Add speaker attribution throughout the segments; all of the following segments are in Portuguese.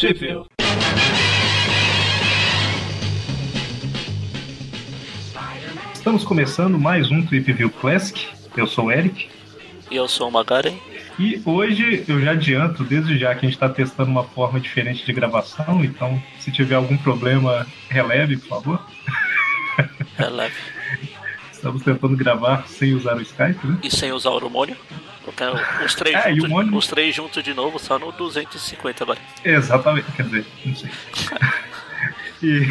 Speaker 1: Review. Estamos começando mais um Trip View Classic. Eu sou o Eric.
Speaker 2: E eu sou o Magaren.
Speaker 1: E hoje eu já adianto, desde já, que a gente está testando uma forma diferente de gravação, então se tiver algum problema, releve, por favor.
Speaker 2: Releve.
Speaker 1: Estamos tentando gravar sem usar o Skype, né?
Speaker 2: E sem usar o hormônio. Os três,
Speaker 1: É,
Speaker 2: juntos, os três juntos de novo, só no 250 agora.
Speaker 1: Exatamente, quer dizer, não sei. e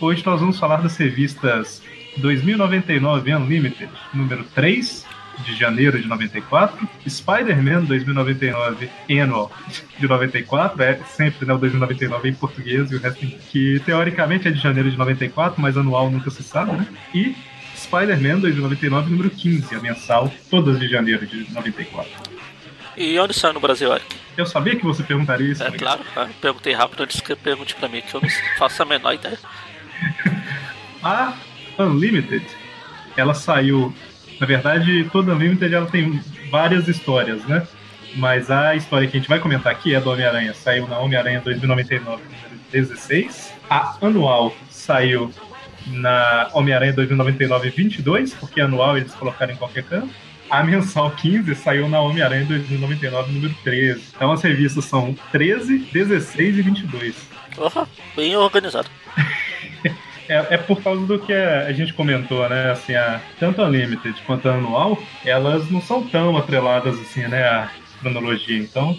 Speaker 1: hoje nós vamos falar das revistas 2099 Unlimited, número 3, de janeiro de 94, Spider-Man 2099 Annual de 94, é sempre né, o 2099 em português e o resto que teoricamente é de janeiro de 94, mas anual nunca se sabe, né? E Spider-Man 2099 número 15, a mensal, todas de janeiro de 94.
Speaker 2: E onde saiu no Brasil, Eric?
Speaker 1: Eu sabia que você perguntaria isso.
Speaker 2: É claro, eu perguntei rápido antes que pergunte pra mim, que eu não faço a menor ideia.
Speaker 1: A Unlimited, ela saiu. Na verdade, toda Unlimited ela tem várias histórias, né? Mas a história que a gente vai comentar aqui é do Homem-Aranha. Saiu na Homem-Aranha 2099, número 16. A anual saiu na Homem-Aranha 2099 22, porque anual eles colocaram em qualquer canto. A mensal 15 saiu na Homem-Aranha 2099, número 13. Então as revistas são 13, 16 e 22.
Speaker 2: Porra, bem organizado.
Speaker 1: É, é por causa do que a, gente comentou, né? Assim, a, tanto a Limited quanto a Anual, elas não são tão atreladas assim, né? A cronologia. Então,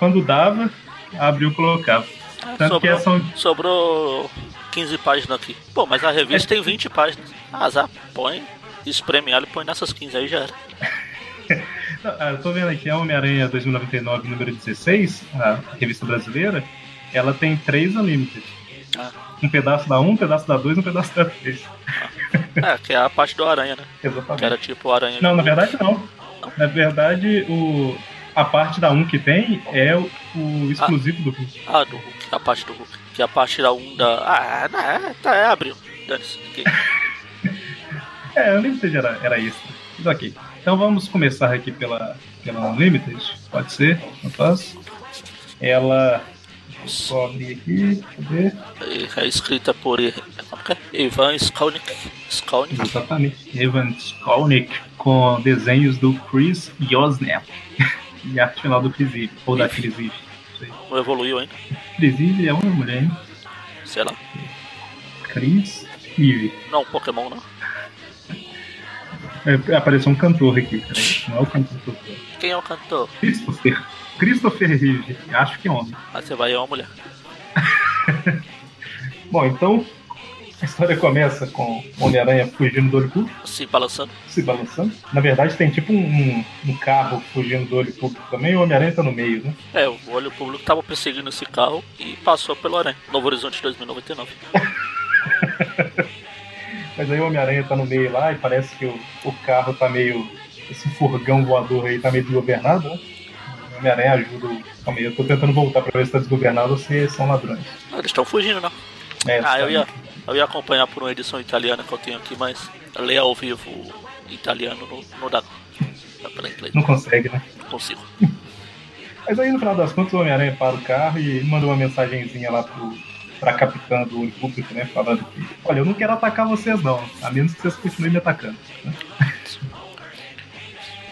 Speaker 1: quando dava, abriu e colocava. Tanto que
Speaker 2: sobrou,
Speaker 1: são.
Speaker 2: sobrou 15 páginas aqui. Pô, mas a revista tem 20 páginas. Azar, põe, espreme ela e põe nessas 15 aí já era.
Speaker 1: Ah, Eu tô vendo aqui a Homem-Aranha 2099, número 16, a revista brasileira, ela tem três Unlimited.
Speaker 2: Ah.
Speaker 1: Um pedaço da 1, um pedaço da 2 um pedaço da 3.
Speaker 2: É, que é a parte do Aranha, né? Que
Speaker 1: Exatamente.
Speaker 2: era tipo Aranha.
Speaker 1: Não, na verdade não. Na verdade, o, a parte da 1 que tem é o, o exclusivo do Hulk.
Speaker 2: Ah, do Hulk, a parte do Hulk. Que é a parte da 1 da. Ah, não, é, tá, é, abriu.
Speaker 1: É, Unlimited era, era isso. Mas ok. Então vamos começar aqui pela, pela Unlimited. Pode ser? Eu faço. Ela. Eu só abrir aqui. Cadê?
Speaker 2: É escrita por é? Ivan Skalnik. Skalnik.
Speaker 1: Exatamente. Evan Skolnick com desenhos do Chris Yosner. e arte final do Chris Eve. Ou da Chris Eve. Não.
Speaker 2: Não evoluiu ainda.
Speaker 1: Eve é uma mulher, hein?
Speaker 2: Sei lá.
Speaker 1: Chris Eve.
Speaker 2: Não, Pokémon não.
Speaker 1: É, apareceu um cantor aqui. Não é o cantor.
Speaker 2: Quem é o cantor?
Speaker 1: Christopher. Christopher Reeve. Acho que é homem.
Speaker 2: Aí você vai é uma mulher.
Speaker 1: Bom, então a história começa com o Homem-Aranha fugindo do olho público,
Speaker 2: Se balançando.
Speaker 1: se balançando. Na verdade, tem tipo um, um- carro fugindo do olho público também e o Homem-Aranha tá no meio, né?
Speaker 2: É, o olho público tava perseguindo esse carro e passou pelo Aranha. Novo Horizonte 2099.
Speaker 1: Mas aí o Homem-Aranha tá no meio lá e parece que o, o carro tá meio. Esse furgão voador aí tá meio desgovernado, né? O Homem-Aranha ajuda. o- Calma aí, eu tô tentando voltar pra ver se tá desgovernado ou se são ladrões.
Speaker 2: Eles estão fugindo, não.
Speaker 1: É,
Speaker 2: Ah, eu
Speaker 1: tá-
Speaker 2: ia, eu ia acompanhar por uma edição italiana que eu tenho aqui, mas ler ao vivo italiano não, não dá. Dá pra inglês.
Speaker 1: Não consegue, né?
Speaker 2: Não consigo.
Speaker 1: Mas aí no final das contas o Homem-Aranha para o carro e manda uma mensagenzinha lá pro, pra capitã do público, né? Falando que, olha, eu não quero atacar vocês não, a menos que vocês continuem me atacando. né?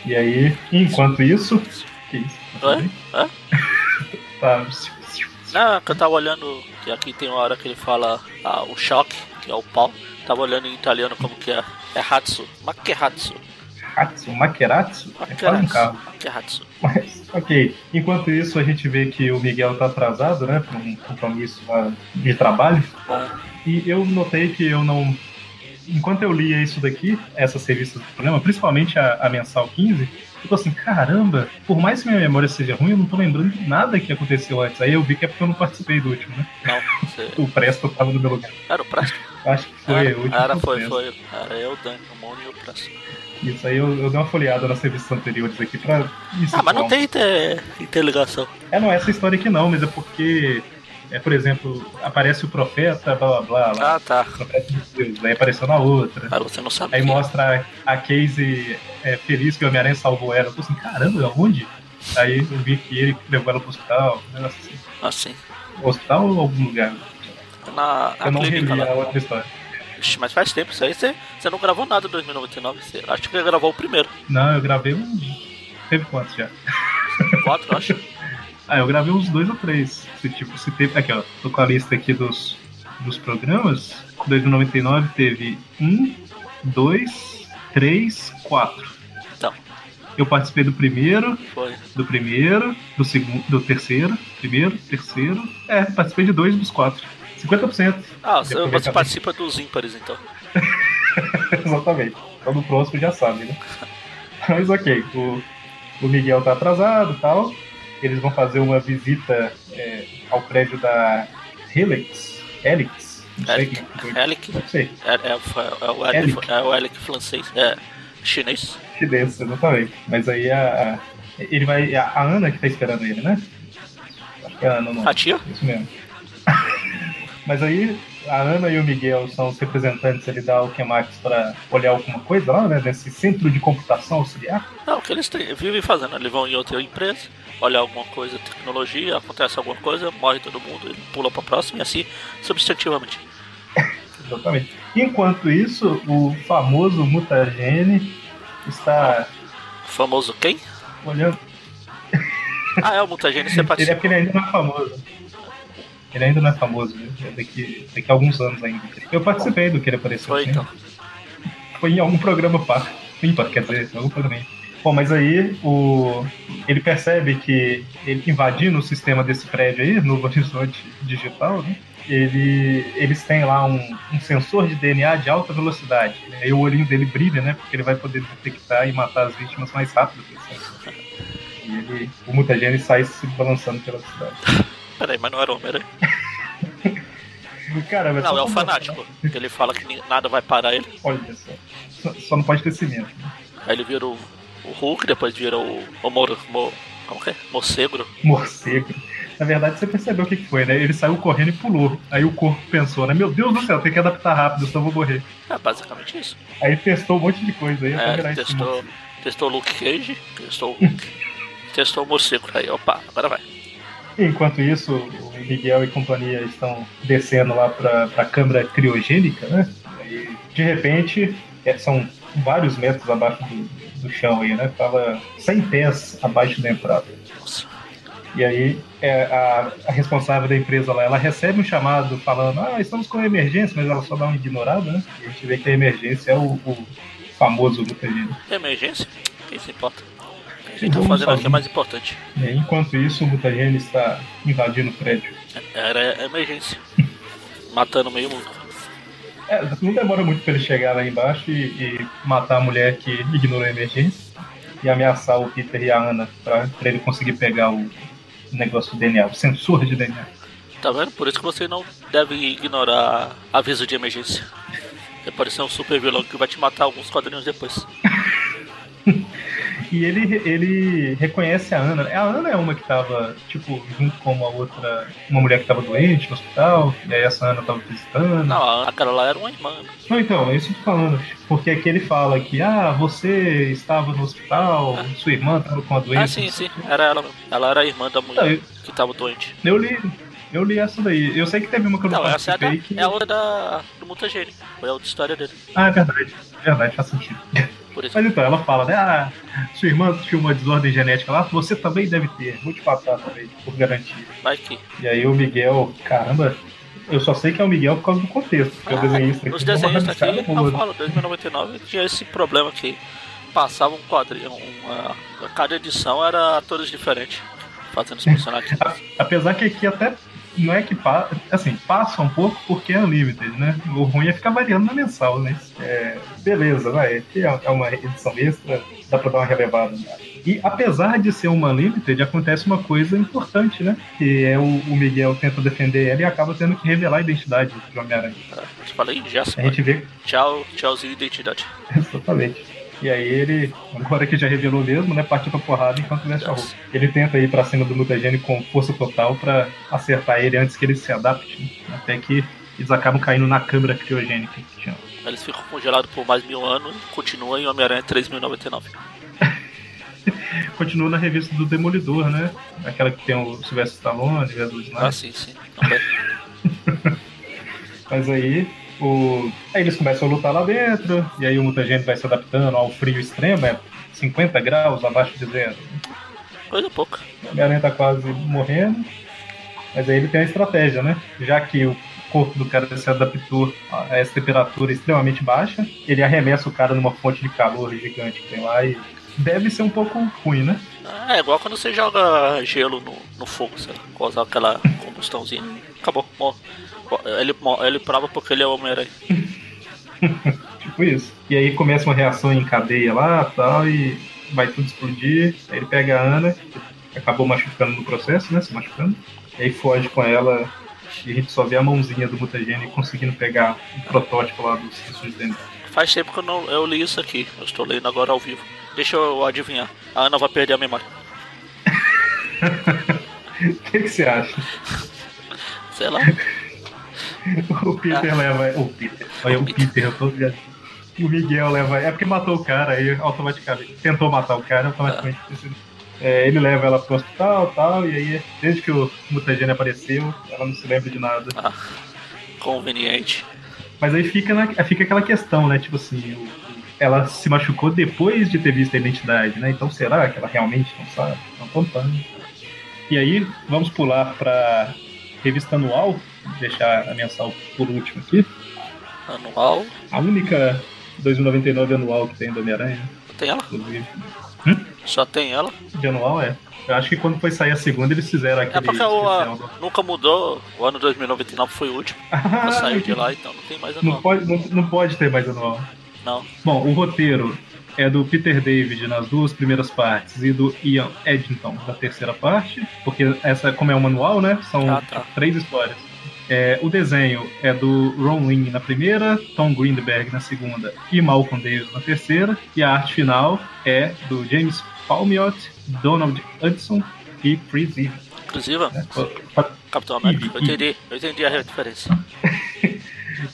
Speaker 1: E aí, enquanto isso. Que isso? Tá? Tá.
Speaker 2: Não, que eu tava olhando, que aqui tem uma hora que ele fala ah, o choque, que é o pau. Tava olhando em italiano como que é. É Hatsu. Makeratsu.
Speaker 1: Hatsu, Makeratsu? É quase um carro.
Speaker 2: Makeratsu.
Speaker 1: Mas, ok. Enquanto isso, a gente vê que o Miguel tá atrasado, né? Pra um compromisso lá de trabalho.
Speaker 2: Ah,
Speaker 1: E eu notei que eu não. Enquanto eu lia isso daqui, essas revistas do programa, principalmente a, a mensal 15, eu tô assim, caramba, por mais que minha memória seja ruim, eu não tô lembrando de nada que aconteceu antes. Aí eu vi que é porque eu não participei do último, né?
Speaker 2: não, você...
Speaker 1: O Presto tava no meu lugar.
Speaker 2: Era o Presto?
Speaker 1: Acho que foi
Speaker 2: Era,
Speaker 1: o último.
Speaker 2: era foi,
Speaker 1: Presto.
Speaker 2: foi. Era eu, Dani, o Mônio e o Presto.
Speaker 1: Isso aí eu, eu dei uma folheada nas revistas anteriores aqui pra. me
Speaker 2: Ah, mas não tem inter... interligação.
Speaker 1: É, não, essa história aqui não, mas é porque. É, por exemplo, aparece o profeta, blá blá blá, lá,
Speaker 2: Ah, tá.
Speaker 1: o profeta de Deus, aí apareceu na outra.
Speaker 2: Cara, você não sabe.
Speaker 1: Aí mostra a Casey é, feliz que o Homem-Aranha salvou ela. Eu tô assim, caramba, onde? Aí eu vi que ele levou ela pro hospital. um assim.
Speaker 2: Assim.
Speaker 1: hospital ou algum lugar?
Speaker 2: Na,
Speaker 1: Eu não
Speaker 2: clínica
Speaker 1: reli a outra história.
Speaker 2: Ixi, Mas faz tempo isso aí. Você, você não gravou nada em 2099. Você, acho que você gravou o primeiro.
Speaker 1: Não, eu gravei um. Teve quantos já?
Speaker 2: Quatro, acho.
Speaker 1: Ah, eu gravei uns dois ou três. Se, tipo, se teve. Aqui, ó. Tô com a lista aqui dos, dos programas. 2099 teve um, dois, três, quatro.
Speaker 2: Então,
Speaker 1: Eu participei do primeiro,
Speaker 2: foi.
Speaker 1: do primeiro, do segundo, do terceiro, primeiro, terceiro. É, participei de dois dos quatro. 50%.
Speaker 2: Ah, você,
Speaker 1: acabei.
Speaker 2: participa dos ímpares então.
Speaker 1: Exatamente. Então no próximo já sabe, né? Mas ok, o, o Miguel tá atrasado e tal. Eles vão fazer uma visita é, ao prédio da Helix. Helix? Sei.
Speaker 2: É, é, é, o Elic. é francês. É chinês.
Speaker 1: Chinês, exatamente. Mas aí a, a- ele vai. A, a Ana que tá esperando ele, né? Acho que é a Ana não.
Speaker 2: A tia?
Speaker 1: Isso mesmo. Mas aí a Ana e o Miguel são os representantes ali da Alchemax para olhar alguma coisa lá, né? Nesse centro de computação auxiliar.
Speaker 2: Não, o que eles têm, vivem fazendo. Eles vão em outra empresa, olhar alguma coisa, tecnologia, acontece alguma coisa, morre todo mundo, ele pula pra próxima e assim substantivamente.
Speaker 1: Exatamente. Enquanto isso, o famoso Mutagene está
Speaker 2: O famoso quem?
Speaker 1: olhando.
Speaker 2: Ah, é o Mutagene, você
Speaker 1: Ele é
Speaker 2: participa.
Speaker 1: porque ele ainda não é famoso. Ele ainda não é famoso? É daqui, daqui a alguns anos ainda. Eu participei do que ele apareceu.
Speaker 2: Foi então.
Speaker 1: Foi em algum programa par. Ímpar, quer dizer, em algum programa ímpar. Bom, mas aí o, ele percebe que ele invadindo o sistema desse prédio aí, no horizonte digital, né? Ele, eles têm lá um, um sensor de DNA de alta velocidade. Aí o olhinho dele brilha, né? Porque ele vai poder detectar e matar as vítimas mais rápido. E ele, o mutagene sai se balançando pela cidade.
Speaker 2: Peraí, mas não era o Homem-Aranha.
Speaker 1: Cara,
Speaker 2: Não, é o fanático. Que ele fala que nada vai parar ele.
Speaker 1: Olha só. Só, só não pode ter cimento. né?
Speaker 2: Aí ele vira o, o Hulk, depois vira o. o Mor, Mo- como é? Morcegro.
Speaker 1: morcego. Na verdade, você percebeu o que que foi, né? Ele saiu correndo e pulou. Aí o corpo pensou, né? Meu Deus do céu, tem que adaptar rápido, senão eu vou morrer.
Speaker 2: É basicamente isso.
Speaker 1: Aí testou um monte de coisa aí
Speaker 2: É, testou, testou o Luke Cage, testou o Hulk, testou o morcego. Aí, opa, agora vai.
Speaker 1: Enquanto isso, o Miguel e companhia estão descendo lá pra, pra câmara criogênica, né? Aí, de repente, é, são vários metros abaixo do, do chão aí, né? Tava 100 pés abaixo da entrada.
Speaker 2: Nossa.
Speaker 1: E aí é, a, a responsável da empresa lá, ela recebe um chamado falando, ah, estamos com emergência, mas ela só dá uma ignorada, né? E a gente vê que a emergência é o, o famoso mutagene.
Speaker 2: Emergência? Quem se importa? O que gente tá fazendo aqui é
Speaker 1: sozinho.
Speaker 2: mais importante.
Speaker 1: Aí, enquanto isso, o mutagene está invadindo o prédio.
Speaker 2: Era emergência. Matando meio mundo.
Speaker 1: É, não demora muito pra ele chegar lá embaixo e, e matar a mulher que ignorou a emergência e ameaçar o Peter e a Ana pra, pra ele conseguir pegar o negócio do DNA, o sensor de DNA.
Speaker 2: Tá vendo? Por isso que você não deve ignorar aviso de emergência. Vai parecer um super vilão que vai te matar alguns quadrinhos depois.
Speaker 1: E ele, ele reconhece a Ana. A Ana é uma que tava, tipo, junto com uma outra, uma mulher que tava doente no hospital, e aí essa Ana tava visitando.
Speaker 2: Não, a- aquela lá era uma irmã.
Speaker 1: Não, então, é isso que eu tô falando. Porque aqui ele fala que, ah, você estava no hospital, sua irmã estava com a doença.
Speaker 2: Ah, sim, sim. Era ela. Ela era a irmã da mulher
Speaker 1: eu,
Speaker 2: que tava doente.
Speaker 1: eu li. Eu li essa daí. Eu sei que teve uma que eu não,
Speaker 2: Não, essa é a, da,
Speaker 1: que.
Speaker 2: é a outra da, do Mutagene. Foi a outra história dele.
Speaker 1: Ah, é verdade. É verdade, faz sentido.
Speaker 2: Por.
Speaker 1: Mas então, ela fala, né? Ah, sua irmã tinha uma desordem genética lá, você também deve ter. Vou te passar também, por garantia.
Speaker 2: Vai que.
Speaker 1: E aí o Miguel, caramba, eu só sei que é o Miguel por causa do contexto, porque o desenhista
Speaker 2: os
Speaker 1: aqui uma
Speaker 2: desenhistas aqui, eu falo, 2099 tinha esse problema que passava um quadrinho, uma, cada edição era atores diferentes fazendo os personagens.
Speaker 1: Apesar que aqui até não é que pa... assim, passa um pouco porque é Unlimited, né? O ruim é ficar variando na mensal, né? É, beleza, vai. É é uma edição extra, dá pra dar uma relevada. né? E apesar de ser uma Unlimited, acontece uma coisa importante, né? Que é o, o Miguel tenta defender ela e acaba tendo que revelar a identidade do Homem-Aranha.
Speaker 2: Eu falei, já
Speaker 1: A gente vê
Speaker 2: Tchau, tchauzinho identidade.
Speaker 1: Exatamente. E aí ele, agora que já revelou mesmo, né, partiu pra porrada enquanto veste a roupa. Ele tenta ir pra cima do mutagene com força total pra acertar ele antes que ele se adapte, né, até que eles acabam caindo na câmara criogênica que.
Speaker 2: Eles ficam congelados por mais mil anos e continuam em Homem-Aranha 3099.
Speaker 1: continua na revista do Demolidor, né? Aquela que tem o Sylvester Stallone, o Snyder.
Speaker 2: Ah, sim, sim.
Speaker 1: Mas aí, o... aí eles começam a lutar lá dentro, e aí o mutagênio vai se adaptando ao frio extremo, é 50 graus abaixo de zero.
Speaker 2: Coisa pouca.
Speaker 1: O Homem-Aranha tá quase morrendo. Mas aí ele tem a estratégia, né? Já que o corpo do cara se adaptou a essa temperatura extremamente baixa, ele arremessa o cara numa fonte de calor gigante que tem lá e deve ser um pouco ruim, né?
Speaker 2: É igual quando você joga gelo no, no fogo, sei lá, causar aquela combustãozinha. Acabou. Bom, ele, ele prova porque ele é Homem-Aranha.
Speaker 1: tipo isso. E aí começa uma reação em cadeia lá tal, e vai tudo explodir. Aí ele pega a Ana, que acabou machucando no processo, né? Se machucando. E aí foge com ela e a gente só vê a mãozinha do mutagênio conseguindo pegar o protótipo lá dos restos dentro.
Speaker 2: Faz tempo que eu, não, eu li isso aqui. Eu estou lendo agora ao vivo. Deixa eu adivinhar. A Ana vai perder a memória.
Speaker 1: O que, que você acha?
Speaker 2: Sei lá.
Speaker 1: o Peter
Speaker 2: Ah.
Speaker 1: leva. O Peter. Olha, o Peter, eu tô ligado. O Miguel leva. É porque matou o cara, aí automaticamente. Tentou matar o cara, automaticamente. É, ele leva ela pro hospital e tal, e aí, desde que o mutagênio apareceu, ela não se lembra de nada.
Speaker 2: Ah, conveniente.
Speaker 1: Mas aí fica, na- fica aquela questão, né? Tipo assim, ela se machucou depois de ter visto a identidade, né? Então será que ela realmente não sabe? Não contando. E aí, vamos pular pra revista anual, deixar a mensal por último aqui.
Speaker 2: Anual.
Speaker 1: A única 2099 anual que tem do Homem-Aranha,
Speaker 2: Tem ela?
Speaker 1: inclusive.
Speaker 2: Só tem ela?
Speaker 1: De anual é. Eu acho que quando foi sair a segunda, eles fizeram aquele
Speaker 2: É porque o, a-
Speaker 1: do-
Speaker 2: nunca mudou. O ano 2099 foi o último. Ela
Speaker 1: Ah,
Speaker 2: saiu de lá, então não tem mais
Speaker 1: Não
Speaker 2: anual.
Speaker 1: pode, não, não pode ter mais anual.
Speaker 2: Não.
Speaker 1: Bom, o roteiro é do Peter David nas duas primeiras partes e do Ian Eddington na terceira parte, porque essa, como é um manual, né? São
Speaker 2: Ah, tá.
Speaker 1: três histórias. É, o desenho é do Ron Lin na primeira, Tom Greenberg na segunda e Malcolm Davis na terceira. E a arte final é do James Palmiotti, Donald Hudson e Chris Eve.
Speaker 2: Inclusive,
Speaker 1: né?
Speaker 2: Capitão América. Eu entendi, eu entendi a referência.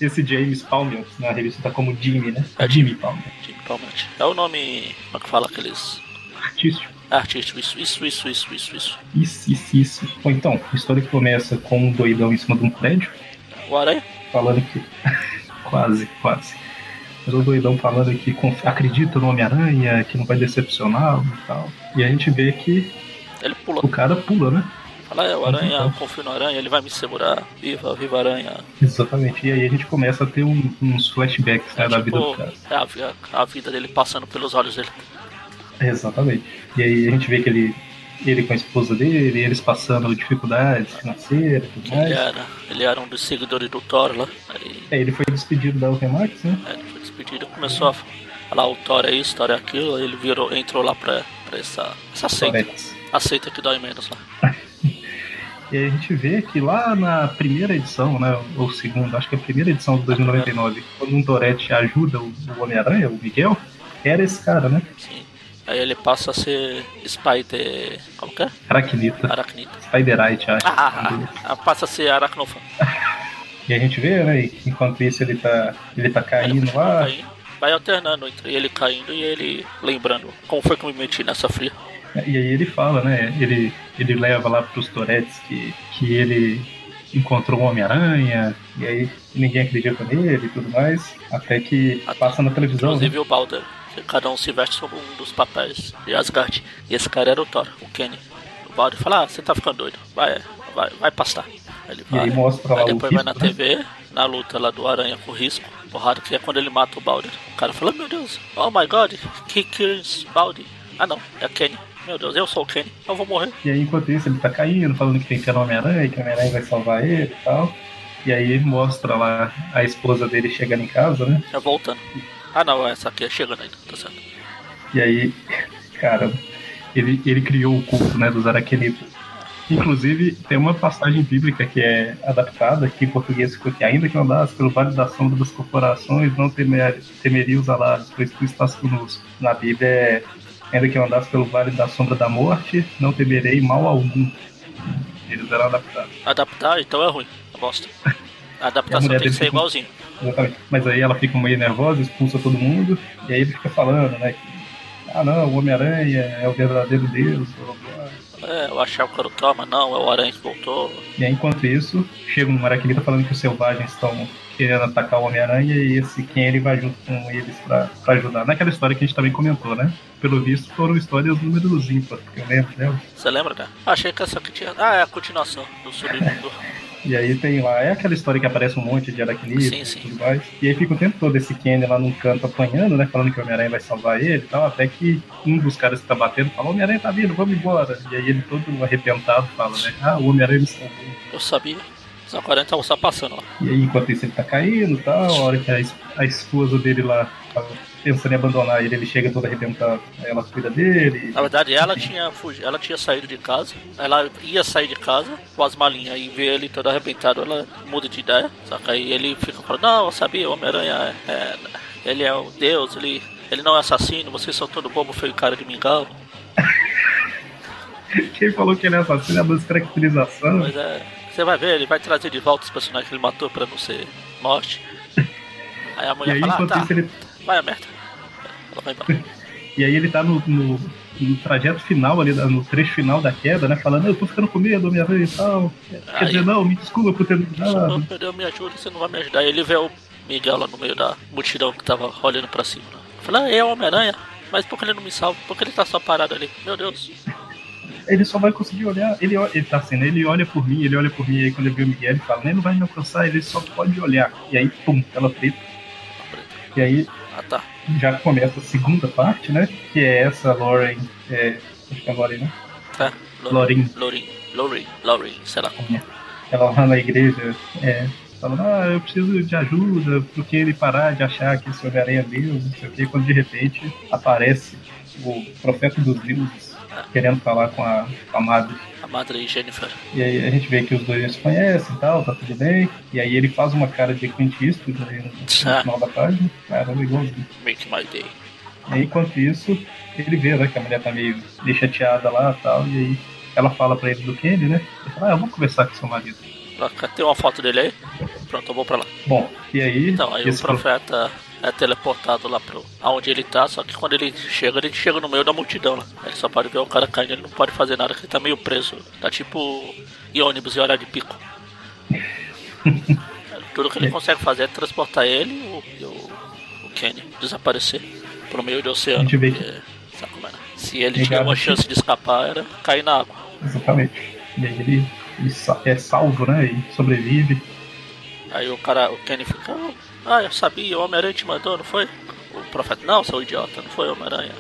Speaker 1: Esse James Palmiotti na revista tá como Jimmy, né?
Speaker 2: É
Speaker 1: Jimmy Palmiotti.
Speaker 2: Jimmy Palmette. É o nome. Como é que fala aqueles.
Speaker 1: Artístico.
Speaker 2: Artístico, isso, isso, isso, isso, isso, isso.
Speaker 1: Isso, isso, isso. Bom, então, a história começa com um doidão em cima de um prédio,
Speaker 2: O Aranha?
Speaker 1: falando que. quase, quase. Mas o doidão falando que acredita no Homem-Aranha, que não vai decepcioná-lo e tal. E a gente vê que
Speaker 2: Ele pula.
Speaker 1: o cara pula, né?
Speaker 2: Fala, é, o Aranha, eu confio no Aranha, ele vai me segurar. Viva, viva Aranha.
Speaker 1: Exatamente. E aí a gente começa a ter um- uns flashbacks né,
Speaker 2: É,
Speaker 1: da vida do
Speaker 2: tipo,
Speaker 1: cara.
Speaker 2: é a, a vida dele passando pelos olhos dele.
Speaker 1: Exatamente. E aí a gente vê que ele. Ele com a esposa dele, eles passando dificuldades financeiras e tudo
Speaker 2: Ele
Speaker 1: mais.
Speaker 2: era, ele era um dos seguidores do Thor lá. Aí
Speaker 1: É, ele foi despedido da Ultimax, né?
Speaker 2: é, ele foi despedido e começou a falar o Thor é isso, Thor é aquilo. Aí ele virou, entrou lá pra, pra essa, essa seita.
Speaker 1: Torex.
Speaker 2: A seita que dói menos lá.
Speaker 1: E aí a gente vê que lá na primeira edição, né, ou segunda, acho que é a primeira edição de 2099, quando um Tourette ajuda o Homem-Aranha, o Miguel, era esse cara, né?
Speaker 2: Sim. Aí ele passa a ser Spider. Como que é?
Speaker 1: Aracnita.
Speaker 2: Aracnita.
Speaker 1: Spiderite, acho.
Speaker 2: Ah, ah, ah, passa a ser Aracnofan.
Speaker 1: E a gente vê, né, enquanto isso ele tá, ele tá caindo lá,
Speaker 2: vai alternando entre ele caindo e ele lembrando como foi que eu me meti nessa fria.
Speaker 1: e aí ele fala, né, ele, ele leva lá pros Tourettes que, que ele encontrou o Homem-Aranha, e aí ninguém acredita nele e tudo mais, até que passa na televisão, né?
Speaker 2: Inclusive o Balder. Que Cada um se veste sobre um dos papéis de Asgard. E esse cara era o Thor, o Kenny. O Balder fala, ah, você tá ficando doido. Vai, vai, vai pastar. Aí ele vai.
Speaker 1: mostra lá
Speaker 2: Aí
Speaker 1: o
Speaker 2: depois vai na
Speaker 1: risco, né?
Speaker 2: TV, na luta lá do Aranha com risco, porrada, que é quando ele mata o Balder. O cara fala, meu Deus, oh my god, he kills Balder. Ah não, é Kenny. Meu Deus, eu sou o Kenny, eu vou morrer.
Speaker 1: E aí, enquanto isso, ele tá caindo, falando que tem que ir no Homem-Aranha, que o Homem-Aranha vai salvar ele e tal. E aí mostra lá a esposa dele chegando em casa, né?
Speaker 2: É voltando. Ah não, essa aqui é chegando ainda, tá certo.
Speaker 1: E aí, cara, ele, ele criou o culto, né, dos aracnídeos. Inclusive, tem uma passagem bíblica que é adaptada aqui em português, que ainda que andasse pelo vale da sombra das corporações, não temer, temeria os alados, pois tu estás conosco. Na Bíblia é, ainda que eu andasse pelo vale da sombra da morte, não temerei mal algum. Eles eram adaptados.
Speaker 2: Adaptar, então é ruim, bosta. A
Speaker 1: a
Speaker 2: adaptação
Speaker 1: mulher
Speaker 2: tem que ser
Speaker 1: fica-
Speaker 2: igualzinho.
Speaker 1: Exatamente. Mas aí ela fica meio nervosa, expulsa todo mundo, e aí ele fica falando, né? Que ah não, o Homem-Aranha é o verdadeiro Deus.
Speaker 2: É, eu achava que era o não, é o Aranha que voltou.
Speaker 1: E aí, enquanto isso, chega um Araquilita falando que os selvagens estão querendo atacar o Homem-Aranha e esse quem ele vai junto com eles pra, pra ajudar. Naquela história que a gente também comentou, né? Pelo visto, foram histórias números ímpares, que eu lembro dela.
Speaker 2: Você lembra, cara? Achei que essa aqui tinha. Ah, é a continuação do submundo.
Speaker 1: E aí tem lá, é aquela história que aparece um monte de aracnídeos e tudo mais. E aí fica o tempo todo esse Kenny lá num canto apanhando, né? Falando que o Homem-Aranha vai salvar ele e tal. Até que um dos caras que tá batendo fala, Homem-Aranha tá vindo, vamos embora. E aí ele todo arrebentado fala, né? Ah, o Homem-Aranha me salvou.
Speaker 2: Eu sabia. Só 40 estavam só passando lá.
Speaker 1: E aí, enquanto isso, ele tá caindo e tal. A hora que a, a esposa dele lá pensando em abandonar ele, ele chega todo arrebentado. Ela cuida dele.
Speaker 2: Na verdade, ela tinha fugido, ela tinha saído de casa. Ela ia sair de casa com as malinhas e vê ele todo arrebentado, ela muda de ideia. Só que aí ele fica falando, não, eu sabia, o Homem-Aranha é, é- ele é o Deus, ele, ele não é assassino, vocês são todo bobo, feio cara de mingau.
Speaker 1: Quem falou que ele é assassino é a descaracterização.
Speaker 2: Mas é. Você vai ver, ele vai trazer de volta os personagens que ele matou pra não ser morte. Aí a
Speaker 1: E
Speaker 2: mulher
Speaker 1: aí,
Speaker 2: fala, ah, tá,
Speaker 1: ele
Speaker 2: vai a merda. Ela vai embora.
Speaker 1: E aí ele tá no, no- no trajeto final ali, no trecho final da queda, né? Falando, eu tô ficando com medo, Homem-Aranha e tal. Quer
Speaker 2: Aí-
Speaker 1: dizer, não, me desculpa por ter
Speaker 2: Eu
Speaker 1: dado.
Speaker 2: perdeu me ajuda, você não vai me ajudar. Aí ele vê o Miguel lá no meio da multidão que tava olhando pra cima. Né? Fala, ah, é o Homem-Aranha, mas por que ele não me salva? Por que ele tá só parado ali? Meu Deus.
Speaker 1: Ele só vai conseguir olhar. Ele, ele tá assim, né? Ele olha por mim, ele olha por mim, e aí quando ele vê o Miguel, ele fala, ele não vai me alcançar, ele só pode olhar. E aí, pum, ela preta. E aí
Speaker 2: Ah tá.
Speaker 1: já começa a segunda parte, né? Que é essa Lauren. É, acho que é Lauren, né?
Speaker 2: Tá.
Speaker 1: Lorin.
Speaker 2: Lorin. Lorin. Lorin. Sei lá.
Speaker 1: Ela lá na igreja, é, falando, ah, eu preciso de ajuda, porque ele parar de achar que esse Homem-Aranha é Deus, não sei o quê, quando de repente aparece o profeta dos deuses querendo falar com a, com a madre.
Speaker 2: A madre Jennifer.
Speaker 1: E aí a gente vê que os dois se conhecem e tal, tá tudo bem. E aí ele faz uma cara de Clint Eastwood ali no,
Speaker 2: Ah.
Speaker 1: final da página. Caramba, igualzinho.
Speaker 2: Make my day.
Speaker 1: E aí, enquanto isso, ele vê né, que a mulher tá meio, meio chateada lá e tal. E aí ela fala pra ele do Kenny, né? Ele fala, ah, eu vou conversar com seu marido.
Speaker 2: Tem uma foto dele aí? Pronto, eu vou pra lá.
Speaker 1: Bom, e aí.
Speaker 2: Então, aí o profeta é teleportado lá pro aonde ele tá, só que quando ele chega, ele chega no meio da multidão lá. Ele só pode ver o cara caindo, ele não pode fazer nada, porque ele tá meio preso. Tá tipo em ônibus e hora de pico. Tudo que ele consegue fazer é transportar ele e o, o, o Kenny desaparecer pro meio do
Speaker 1: A
Speaker 2: oceano.
Speaker 1: gente vê que-
Speaker 2: porque, sabe como é, né? Se ele tinha uma
Speaker 1: aqui.
Speaker 2: chance de escapar, era cair na água.
Speaker 1: Exatamente. E aí ele, ele é salvo, né? E sobrevive.
Speaker 2: Aí o cara, o Kenny fica, ah, eu sabia, o Homem-Aranha te mandou, não foi? O profeta, não, seu idiota, não foi Homem-Aranha.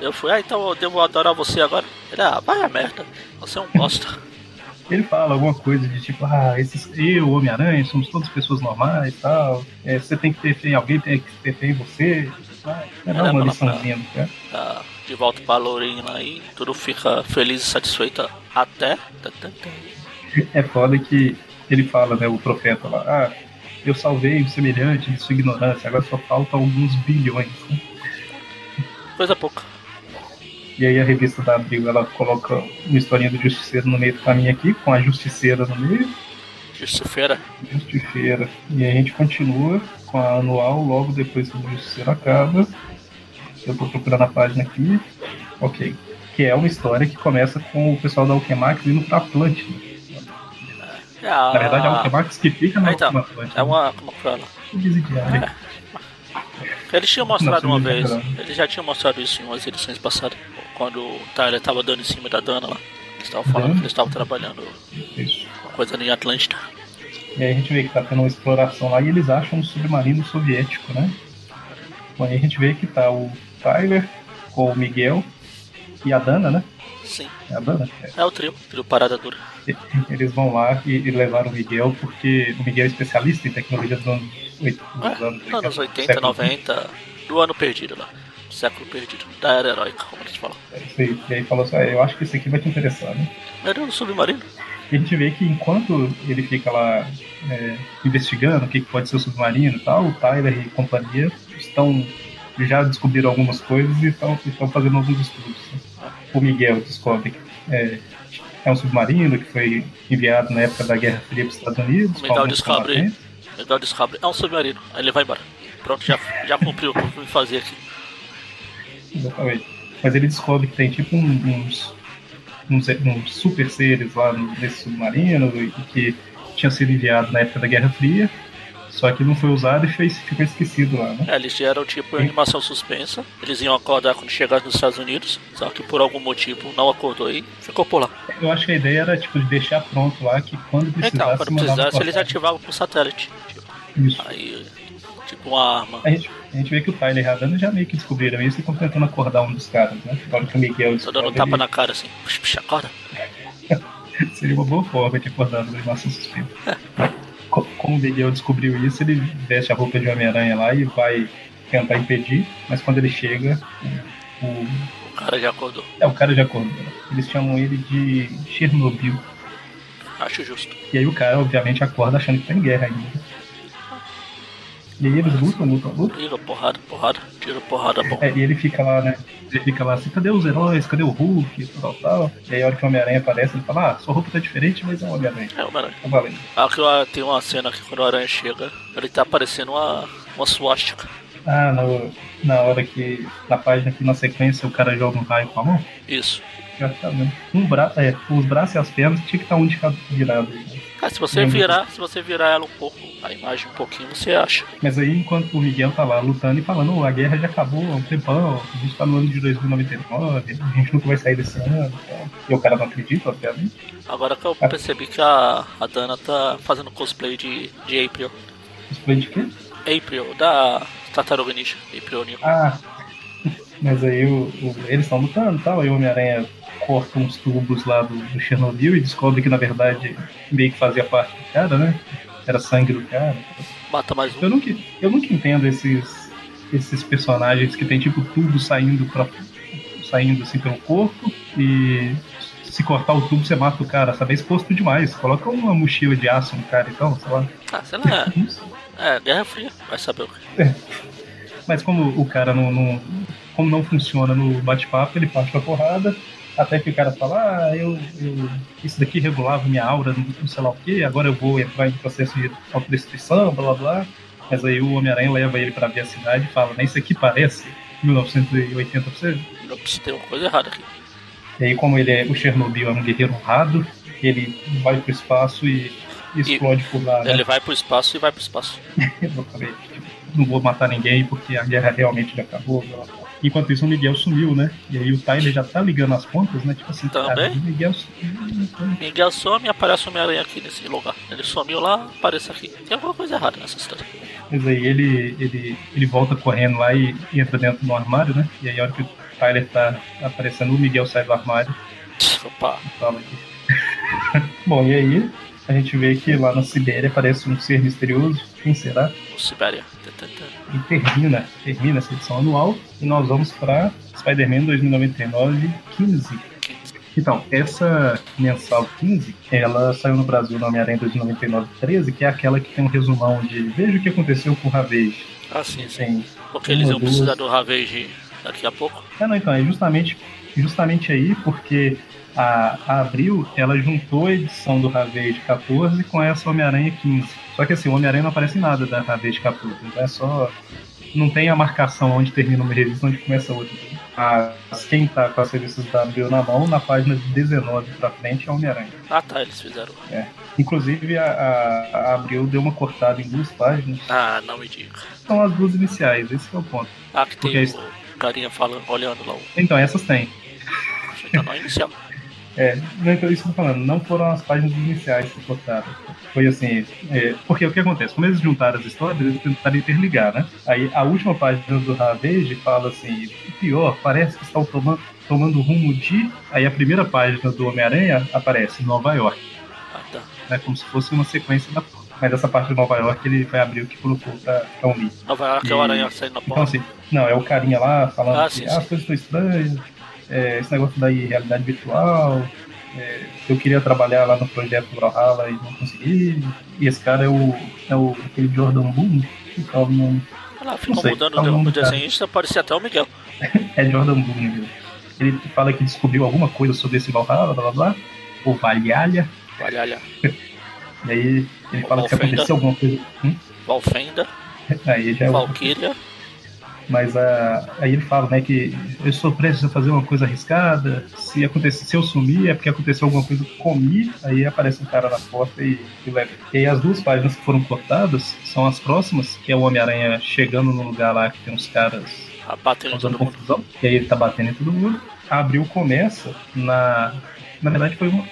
Speaker 2: Eu fui, ah, então eu devo adorar você agora. Ele, ah, vai a merda, você é um bosta.
Speaker 1: Ele fala alguma coisa de tipo, ah, esses, eu, Homem-Aranha, somos todas pessoas normais e tal. É, você tem que ter fé em alguém, tem que ter fé em você. Vai, é dar uma liçãozinha, né?
Speaker 2: Tá de volta pra lá e tudo fica feliz e satisfeito até.
Speaker 1: É foda que ele fala, né, o profeta lá, ah, eu salvei o semelhante de sua ignorância, agora só faltam alguns bilhões.
Speaker 2: Coisa pouca.
Speaker 1: E aí a revista da Abril, ela coloca uma historinha do Justiceiro no meio do caminho aqui, com a Justiceira no meio,
Speaker 2: Justiceira.
Speaker 1: Justiceira. E a gente continua com a anual logo depois que o Justiceiro acaba. Eu tô procurando a página aqui. Ok. Que é uma história que começa com o pessoal da Alquemax indo pra Atlântida.
Speaker 2: É a,
Speaker 1: Na verdade, é a Alquemax que fica na
Speaker 2: Ah, então, é uma. Como que fala?
Speaker 1: Subsidiária.
Speaker 2: Eles tinham mostrado uma
Speaker 1: sim,
Speaker 2: vez. Eles já tinham mostrado isso em umas edições passadas. Quando o Tyler tava dando em cima da Dana lá. Eles estavam falando
Speaker 1: Dana?
Speaker 2: que eles estavam trabalhando
Speaker 1: Isso.
Speaker 2: uma coisa em Atlântida.
Speaker 1: E aí a gente vê que tá tendo uma exploração lá e eles acham um submarino soviético, né? Bom, aí a gente vê que tá o Tyler com o Miguel e a Dana, né?
Speaker 2: Sim,
Speaker 1: É a Dana? É.
Speaker 2: o trio, trio parada dura.
Speaker 1: Eles vão lá e, e levaram o Miguel porque o Miguel é especialista em tecnologia dos anos, dos
Speaker 2: É,
Speaker 1: anos
Speaker 2: anos 80,
Speaker 1: século
Speaker 2: 90, do ano perdido lá. Século perdido, da era heróica, como eles falam.
Speaker 1: É isso aí. E aí falou assim, ah, eu acho que isso aqui vai te interessar, né?
Speaker 2: Meu Deus, submarino?
Speaker 1: E a gente vê que enquanto ele fica lá é, investigando o que que pode ser o submarino e tal, o Tyler e companhia estão já descobriram algumas coisas e estão, estão fazendo alguns estudos. né? O Miguel descobre que é, é um submarino que foi enviado na época da Guerra Fria para os Estados Unidos.
Speaker 2: Miguel descobre. Miguel descobre, é um submarino. Aí ele vai embora. Pronto, já, já cumpriu o que fazer aqui.
Speaker 1: Exatamente. Mas ele descobre que tem tipo um- uns, uns, uns super seres lá no- nesse submarino e que tinha sido enviado na época da Guerra Fria, só que não foi usado e fez, ficou esquecido lá, né?
Speaker 2: É, eles eram tipo animação suspensa. Eles iam acordar quando chegasse nos Estados Unidos. Só que por algum motivo não acordou e ficou por lá.
Speaker 1: Eu acho que a ideia era tipo de deixar pronto lá que quando precisasse
Speaker 2: Então, quando precisasse, eles ativavam por satélite. Tipo,
Speaker 1: Isso.
Speaker 2: aí, tipo uma arma.
Speaker 1: A gente, a gente vê que o Tyler e a Radana já meio que descobriram isso e estão tentando acordar um dos caras, né? Na hora que o Miguel
Speaker 2: Tô dando um tapa
Speaker 1: ele-
Speaker 2: na cara assim. Puxa, puxa, acorda.
Speaker 1: seria uma boa forma de acordar uma animação suspensa. Co- Como o Miguel descobriu isso, ele veste a roupa de Homem-Aranha lá e vai tentar impedir, mas quando ele chega, o, o-
Speaker 2: O cara já acordou.
Speaker 1: é, o cara já acordou. Eles chamam ele de Chernobyl.
Speaker 2: Acho justo.
Speaker 1: E aí o cara, obviamente, acorda achando que tá em guerra ainda. E aí eles lutam, lutam, lutam.
Speaker 2: Tira porrada, porrada, tira porrada bom.
Speaker 1: É, e ele fica lá, né? Ele fica lá assim, cadê os heróis? Cadê o Hulk? Tal, tal. E aí a hora que o Homem-Aranha aparece, ele fala, ah, sua roupa tá diferente, mas é um Homem-Aranha.
Speaker 2: É, o Aranha.
Speaker 1: Tá valendo.
Speaker 2: Aqui ó, tem uma cena que quando o Aranha chega, ele tá parecendo uma, uma suástica.
Speaker 1: Ah, no, na hora que. Na página que na sequência o cara joga um raio com a mão.
Speaker 2: Isso.
Speaker 1: Já tá vendo. Um bra é, os braços e as pernas tinha que estar um de cada virado. né?
Speaker 2: Ah, se você
Speaker 1: Lembra.
Speaker 2: virar, se você virar ela um pouco, a imagem um pouquinho, você acha.
Speaker 1: Mas aí enquanto o Miguel tá lá lutando e falando, "Oh, a guerra já acabou há um tempão, a gente tá no ano de 2099, a gente nunca vai sair desse ano. Então. E o cara não acredita, obviamente.
Speaker 2: Agora que eu percebi que a, a Dana tá fazendo cosplay de, de April.
Speaker 1: Cosplay de quê?
Speaker 2: April, da Tartaruga Ninja. April Neil.
Speaker 1: Ah, mas aí o, o- eles estão lutando e tal, aí o Homem-Aranha corta uns tubos lá do, do Chernobyl e descobre que na verdade meio que fazia parte do cara, né? Era sangue do cara.
Speaker 2: Mata mais um.
Speaker 1: Eu nunca, eu nunca entendo esses, esses personagens que tem tipo tubo saindo pra, saindo assim pelo corpo e se cortar o tubo você mata o cara, sabe? É exposto demais. Coloca uma mochila de aço no cara então, sei lá.
Speaker 2: Ah, sei lá. É, Guerra Fria. Vai saber o que.
Speaker 1: Mas como o cara não, não- como não funciona no bate-papo, ele parte pra porrada, até que o cara fala, ah, eu, eu- isso daqui regulava minha aura, não não sei lá o que, agora eu vou entrar em processo de autodestruição, blá blá blá. Mas aí o Homem-Aranha leva ele pra ver a cidade e fala, né, isso aqui parece 1980 pra você.
Speaker 2: Não precisa ter uma coisa errada aqui.
Speaker 1: E aí como ele é, o Chernobyl é um guerreiro honrado, ele vai pro espaço e explode por lá, né?
Speaker 2: Ele vai pro espaço e vai pro espaço.
Speaker 1: Exatamente. Não vou matar ninguém porque a guerra realmente já acabou. blá, blá. Enquanto isso, o Miguel sumiu, né? E aí o Tyler já tá ligando as pontas, né? Tipo assim, cara,
Speaker 2: Também?
Speaker 1: o Miguel sumiu.
Speaker 2: Miguel some e aparece o Homem-Aranha aqui nesse lugar. Ele sumiu lá, aparece aqui. Tem alguma coisa errada nessa história.
Speaker 1: Mas aí ele, ele, ele volta correndo lá e entra dentro do armário, né? E aí a hora que o Tyler tá aparecendo, o Miguel sai do armário
Speaker 2: Opa,
Speaker 1: e fala aqui. Bom, e aí a gente vê que lá na Sibéria aparece um ser misterioso. Quem será?
Speaker 2: o Sibéria.
Speaker 1: E termina, termina essa edição anual e nós vamos para Spider-Man 2099 15. Então, essa mensal 15, ela saiu no Brasil no Homem-Aranha 2099 13, que é aquela que tem um resumão de veja o que aconteceu com o Ravage.
Speaker 2: Ah, sim, sim. Porque eles iam precisar do Ravage daqui a pouco.
Speaker 1: Ah, não, então, é justamente, justamente aí, porque a, a Abril, ela juntou a edição do Ravage 14 com essa Homem-Aranha 15. Só que assim, o Homem-Aranha não aparece em nada da Ravage 14, então é só... Não tem a marcação onde termina uma revista onde começa a outra. As, quem tá com as revistas da Abril na mão, na página 19 pra frente, é Homem-Aranha.
Speaker 2: Ah, tá, eles fizeram.
Speaker 1: Inclusive, a, a, a Abril deu uma cortada em duas páginas.
Speaker 2: Ah, não me diga.
Speaker 1: São as duas iniciais, esse é o ponto.
Speaker 2: Ah, que tem o carinha falando, olhando lá.
Speaker 1: Então, essas tem.
Speaker 2: Tá no inicial.
Speaker 1: É, então isso que eu tô falando, não foram as páginas iniciais que cortaram. Foi assim, é, porque o que acontece? Como eles juntaram as histórias, eles tentaram interligar, né? Aí a última página do Ravage fala assim, pior, parece que estão tomando, tomando rumo de. Aí a primeira página do Homem-Aranha aparece Nova York,
Speaker 2: Ah, tá.
Speaker 1: né? Como se fosse uma sequência da. Mas essa parte de Nova York ele foi abrir o que colocou pra, pra unir.
Speaker 2: Nova York é o
Speaker 1: E-
Speaker 2: aranha saindo na
Speaker 1: Então,
Speaker 2: porta.
Speaker 1: assim, não, é o carinha lá falando
Speaker 2: Ah,
Speaker 1: que
Speaker 2: sim,
Speaker 1: ah,
Speaker 2: sim.
Speaker 1: as coisas estão estranhas, é, esse negócio daí, realidade virtual, é, eu queria trabalhar lá no projeto Brawlhalla e não consegui. E esse cara é o, é o aquele Jordan Boone, que fala o nome.
Speaker 2: Olha lá, ficou
Speaker 1: sei,
Speaker 2: mudando
Speaker 1: tá
Speaker 2: o
Speaker 1: bom,
Speaker 2: o desenhista, parecia até o Miguel.
Speaker 1: É Jordan Boone, viu? Ele fala que descobriu alguma coisa sobre esse Valhalla, blá blá blá, ou Valhalla,
Speaker 2: Olha, olha.
Speaker 1: e aí ele fala que
Speaker 2: Valfenda.
Speaker 1: aconteceu alguma coisa. Hum?
Speaker 2: Valfenda,
Speaker 1: Aí já é o-
Speaker 2: Valkyria.
Speaker 1: Mas a, aí ele fala, né, que eu sou prestes a fazer uma coisa arriscada. Se acontecer, se eu sumir é porque aconteceu alguma coisa comi. Aí aparece um cara na porta e, e leva. E aí as duas páginas que foram cortadas são as próximas, que é o Homem-Aranha chegando no lugar lá que tem uns caras
Speaker 2: A batendo mundo.
Speaker 1: confusão. E aí ele tá batendo em todo mundo. Abril começa na. Na verdade foi uma.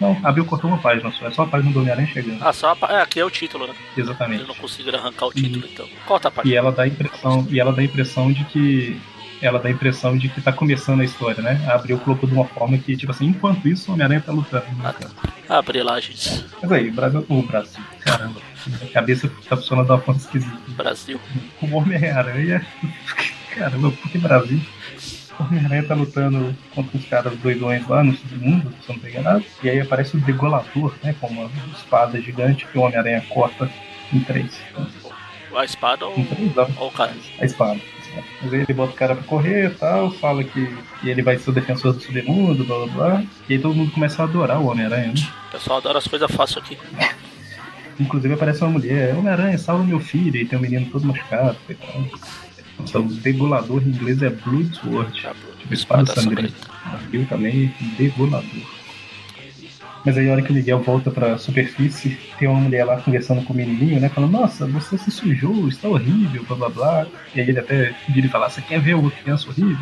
Speaker 1: Não, Abril cortou uma página só. É só a página do Homem-Aranha chegando.
Speaker 2: Ah, só a, é, aqui é o título, né?
Speaker 1: Exatamente.
Speaker 2: Eles não conseguiram arrancar o título, então. Corta a
Speaker 1: E
Speaker 2: página.
Speaker 1: ela dá a impressão, e ela dá a impressão de que ela dá a impressão de que tá começando a história, né? A Abril colocou de uma forma que, tipo assim, enquanto isso, o Homem-Aranha tá lutando.
Speaker 2: Ah, tá. Abre lá, gente.
Speaker 1: Mas aí, o Brasil, o Brasil, caramba, a cabeça tá funcionando de uma forma esquisita.
Speaker 2: Brasil.
Speaker 1: O Homem-Aranha, caramba, por que Brasil? O Homem-Aranha tá lutando contra os caras doidões lá no submundo, se não tô enganado. E aí aparece o Degolador, né? Com uma espada gigante que o Homem-Aranha corta em três.
Speaker 2: A espada ou,
Speaker 1: Em três,
Speaker 2: ou o cara?
Speaker 1: a espada. Mas aí ele bota o cara pra correr e tal, fala que, que ele vai ser o defensor do submundo, blá blá blá. E aí todo mundo começa a adorar o Homem-Aranha, né?
Speaker 2: O pessoal adora as coisas fáceis aqui.
Speaker 1: Inclusive aparece uma mulher, Homem-Aranha, salva meu filho, e tem um menino todo machucado. e tal. Nossa, o degolador em inglês é Bloodsword.
Speaker 2: Já,
Speaker 1: Tipo, espada sangrenta. Aquilo também é degolador. Mas aí a hora que o Miguel volta pra superfície, tem uma mulher lá conversando com o menininho, né? Falando, nossa, você se sujou, está horrível, blá blá blá. E aí ele até vira e fala, você quer ver uma criança horrível?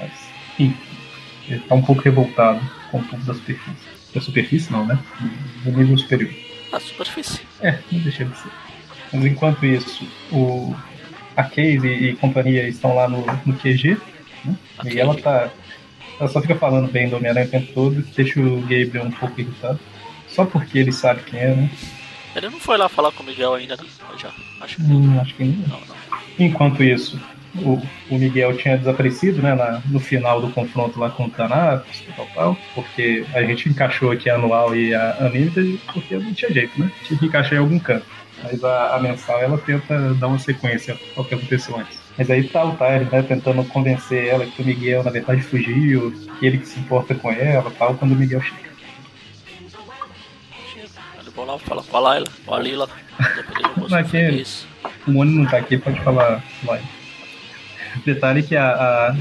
Speaker 1: Mas, enfim, ele tá um pouco revoltado com o povo da superfície. Da superfície não, né? Do nível superior.
Speaker 2: A superfície.
Speaker 1: É, não deixa de ser. Mas enquanto isso, o, a Case e companhia estão lá no, no QG, né? E ela tá. Ela só fica falando bem do Homem-Aranha o tempo todo, deixa o Gabriel um pouco irritado. Só porque ele sabe quem é, né?
Speaker 2: Ele não foi lá falar com o Miguel ainda, né? Já. Acho que
Speaker 1: Hum, acho que não.
Speaker 2: não, não.
Speaker 1: Enquanto isso, o, o Miguel tinha desaparecido, né, na- no final do confronto lá com o Thanatos tal, tal, porque a gente encaixou aqui a anual e a Unlimited, porque não tinha jeito, né? Tinha que encaixar em algum canto. Mas a, a mensal, ela tenta dar uma sequência ao que aconteceu antes. Mas aí tá o Tyler, né, tentando convencer ela que o Miguel, na verdade, fugiu, que ele que se importa com ela tal, quando o Miguel chega.
Speaker 2: Ele vai lá falar com a Laila, com a Lila. Dependendo do gosto
Speaker 1: Mas que-
Speaker 2: feliz.
Speaker 1: O Moni não tá aqui, pode falar, Laila. Detalhe que a, a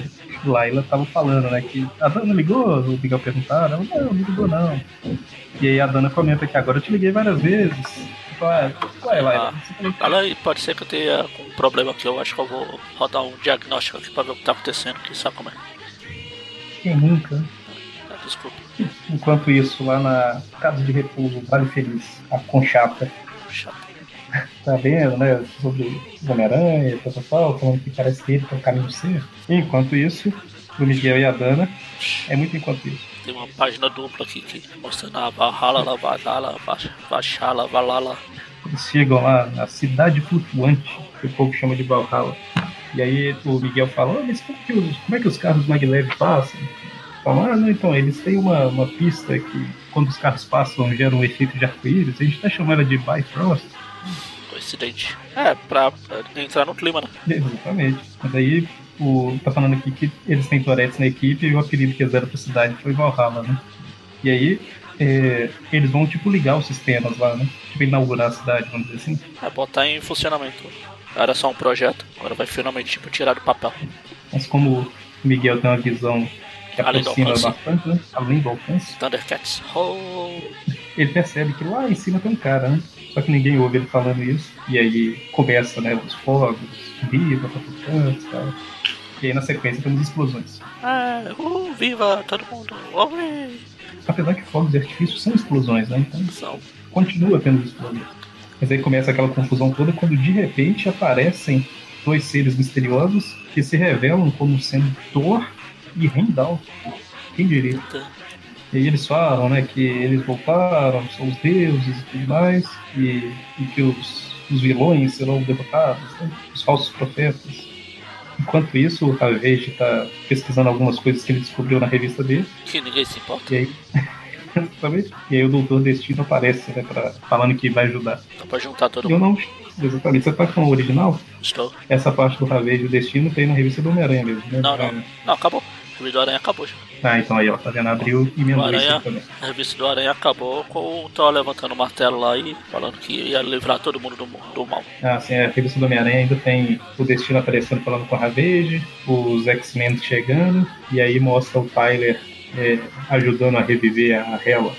Speaker 1: Laila tava falando, né? Que a Dana ligou, o Miguel perguntaram, ela, não, não ligou não. E aí a Dana comenta que agora eu te liguei várias vezes. Ué Laila, você falou que-
Speaker 2: Fala aí, pode ser que eu tenha um problema aqui. Eu acho que eu vou rodar um diagnóstico aqui pra ver o que tá acontecendo, que sabe como é.
Speaker 1: quem nunca?
Speaker 2: Ah, Desculpa.
Speaker 1: Enquanto isso, lá na casa de repouso, Vale Feliz, a Conchata,
Speaker 2: Chato.
Speaker 1: tá vendo, né? Sobre Homem-Aranha, tal, tal, tal, falando que parece que ele tá o caminho certo. Enquanto isso, o Miguel e a Dana, é muito enquanto isso.
Speaker 2: Tem uma página dupla aqui que mostrando a Valhalla, Valhalla, Vash- Vashala, Valhalla.
Speaker 1: Eles chegam lá na cidade flutuante, que o povo chama de Valhalla. E aí o Miguel fala, "Ah, mas como, que os, como é que os carros maglev passam? Falam, ah, não, então, eles têm uma, uma pista que quando os carros passam gera um efeito de arco-íris, a gente tá chamando ela de Bifrost.
Speaker 2: Coincidente. É, pra, pra entrar no clima, né?
Speaker 1: Exatamente. Mas aí o, tá falando aqui que eles têm Toretes na equipe e o apelido que eles deram pra cidade foi Valhalla, né? E aí é, eles vão tipo ligar os sistemas lá, né? Tipo inaugurar a cidade, vamos dizer assim.
Speaker 2: É, botar em funcionamento. Era só um projeto, agora vai finalmente tipo, tirar do papel.
Speaker 1: Mas como o Miguel tem uma visão que
Speaker 2: Além do
Speaker 1: aproxima bastante, né? Além do alcance,
Speaker 2: Thundercats. Oh,
Speaker 1: ele percebe que lá em cima tem um cara, né? Só que ninguém ouve ele falando isso. E aí começa, né, os fogos, viva, papucantes e tal. E aí na sequência temos explosões.
Speaker 2: é, uh, viva todo mundo.
Speaker 1: Apesar que fogos de artifício são explosões, né? Então
Speaker 2: São.
Speaker 1: continua tendo explosões. Mas aí começa aquela confusão toda quando de repente aparecem dois seres misteriosos que se revelam como sendo Thor e Heimdall. Quem diria? E aí eles falam, né, que eles voltaram, são os deuses e tudo mais, e, e que os, os vilões serão derrotados, né, os falsos profetas. Enquanto isso, o Ravage está pesquisando algumas coisas que ele descobriu na revista dele,
Speaker 2: Que ninguém se importa.
Speaker 1: e aí, exatamente, e aí o Doutor Destino aparece, né, pra, falando que vai ajudar.
Speaker 2: Dá pra juntar todo
Speaker 1: Eu
Speaker 2: mundo.
Speaker 1: não, exatamente, você tá com o original?
Speaker 2: Estou.
Speaker 1: Essa parte do Ravage e o Destino tem na revista do Homem-Aranha mesmo, né?
Speaker 2: Não, não. Não, acabou. Revista do Aranha acabou já.
Speaker 1: Ah, então aí, ó, tá vendo? Abriu e
Speaker 2: O
Speaker 1: emendou
Speaker 2: Aranha,
Speaker 1: também.
Speaker 2: a revista do Aranha acabou com o Thor levantando o martelo lá e falando que ia livrar todo mundo do, do mal.
Speaker 1: Ah, sim, a revista do Homem-Aranha ainda tem o Destino aparecendo falando com a Ravage, os X-Men chegando, e aí mostra o Tyler é, ajudando a reviver a Hela.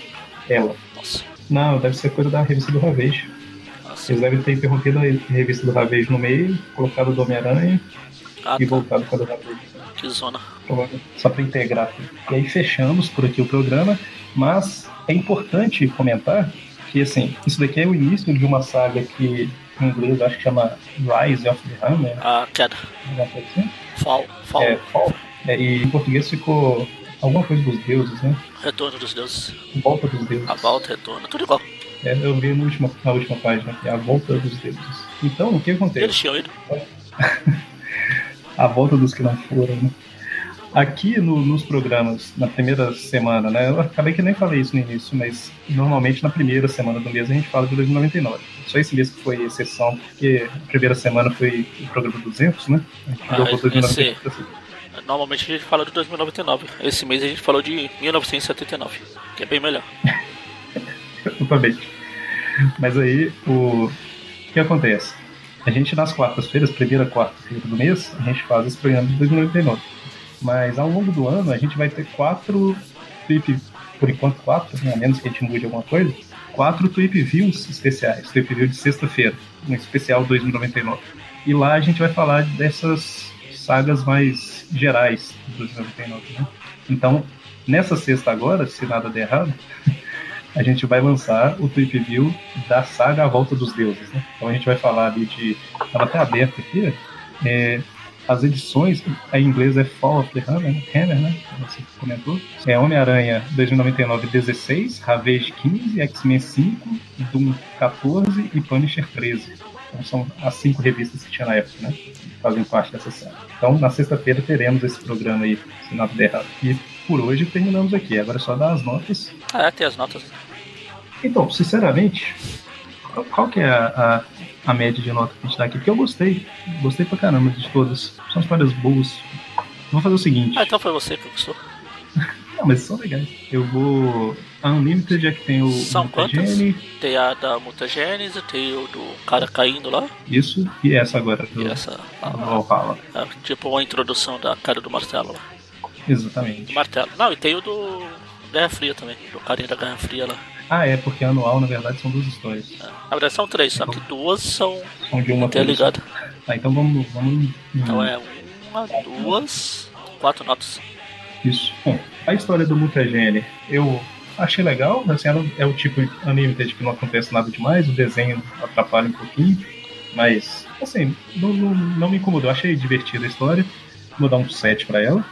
Speaker 1: Ela.
Speaker 2: Nossa,
Speaker 1: Não, deve ser coisa da revista do Ravage.
Speaker 2: nossa.
Speaker 1: Eles devem ter interrompido a revista do Ravage no meio, colocado o do Homem-Aranha
Speaker 2: Ah,
Speaker 1: e
Speaker 2: tá.
Speaker 1: voltado com a do Ravage.
Speaker 2: Que zona.
Speaker 1: Só para integrar. E aí fechamos por aqui o programa, mas é importante comentar que assim, isso daqui é o início de uma saga que em inglês acho que chama Rise of the Hammer,
Speaker 2: A queda.
Speaker 1: assim.
Speaker 2: Fall. Fall.
Speaker 1: É, Fall. É, e em português ficou alguma coisa dos deuses, né?
Speaker 2: Retorno dos deuses.
Speaker 1: Volta dos deuses.
Speaker 2: A volta, retorno. Tudo igual.
Speaker 1: É, eu vi na última, na última página, que é a volta dos deuses. Então, o que acontece?
Speaker 2: Eles tinham ido.
Speaker 1: a volta dos que não foram, né? Aqui no- nos programas, na primeira semana, né? Eu acabei que nem falei isso no início, mas normalmente na primeira semana do mês a gente fala de 2099. Só esse mês que foi exceção, porque a primeira semana foi o programa 200, né? A gente
Speaker 2: Ah,
Speaker 1: jogou
Speaker 2: esse-
Speaker 1: 2099.
Speaker 2: Normalmente a gente fala de 2099. Esse mês a gente falou de 1979. Que é bem melhor.
Speaker 1: Totalmente. Mas aí, o... o que acontece? A gente, nas quartas-feiras, primeira quarta-feira do mês, a gente faz esse programa de 2099. Mas ao longo do ano, a gente vai ter quatro tweet, por enquanto quatro, né, a menos que a gente mude alguma coisa, quatro tweet views especiais. Tweet view de sexta-feira, um especial 2099. E lá a gente vai falar dessas sagas mais gerais de 2099. Né? Então, nessa sexta agora, se nada der errado, a gente vai lançar o Tweep View da saga A Volta dos Deuses. Né? Então a gente vai falar ali de. Estava até aberto aqui. é, as edições, em inglês é Fall of the Hammer, né? Hammer né? Você comentou. É Homem-Aranha 2099 16, Ravage 15, X-Men 5, Doom 14 e Punisher 13. Então são as cinco revistas que tinha na época, né? Que fazem parte dessa série. Então na sexta-feira teremos esse programa aí, se nada der errado. E por hoje terminamos aqui. Agora é só dar as notas
Speaker 2: Ah, é, tem as notas.
Speaker 1: então, sinceramente, qual, qual que é a, a, a média de nota que a gente dá aqui? Porque eu gostei. Gostei pra caramba de todas. São histórias boas. Vou fazer o seguinte.
Speaker 2: Ah, então foi você que gostou.
Speaker 1: Não, mas são legais. Eu vou. A Unlimited é que tem o.
Speaker 2: São
Speaker 1: o
Speaker 2: quantas?
Speaker 1: Mutagene,
Speaker 2: Tem a da mutagênese, tem o do cara caindo lá.
Speaker 1: Isso, e essa agora do,
Speaker 2: E essa. a-
Speaker 1: Valhalla.
Speaker 2: a- tipo uma introdução da cara do martelo lá. Do
Speaker 1: Exatamente.
Speaker 2: martelo. Não, e tem o do Guerra Fria também. Do carinha da Guerra Fria lá.
Speaker 1: Ah, é, porque anual, na verdade, são duas histórias.
Speaker 2: É. Na verdade são três, só que duas são
Speaker 1: São de uma
Speaker 2: interligadas.
Speaker 1: Tá, então vamos. vamos
Speaker 2: Então é uma, duas, quatro notas.
Speaker 1: Isso. Bom, a história do Mutagene, eu achei legal, assim, ela é o tipo Unlimited que não acontece nada demais, o desenho atrapalha um pouquinho, mas, assim, não, não, não me incomodou, achei divertida a história, vou dar um 7 pra ela.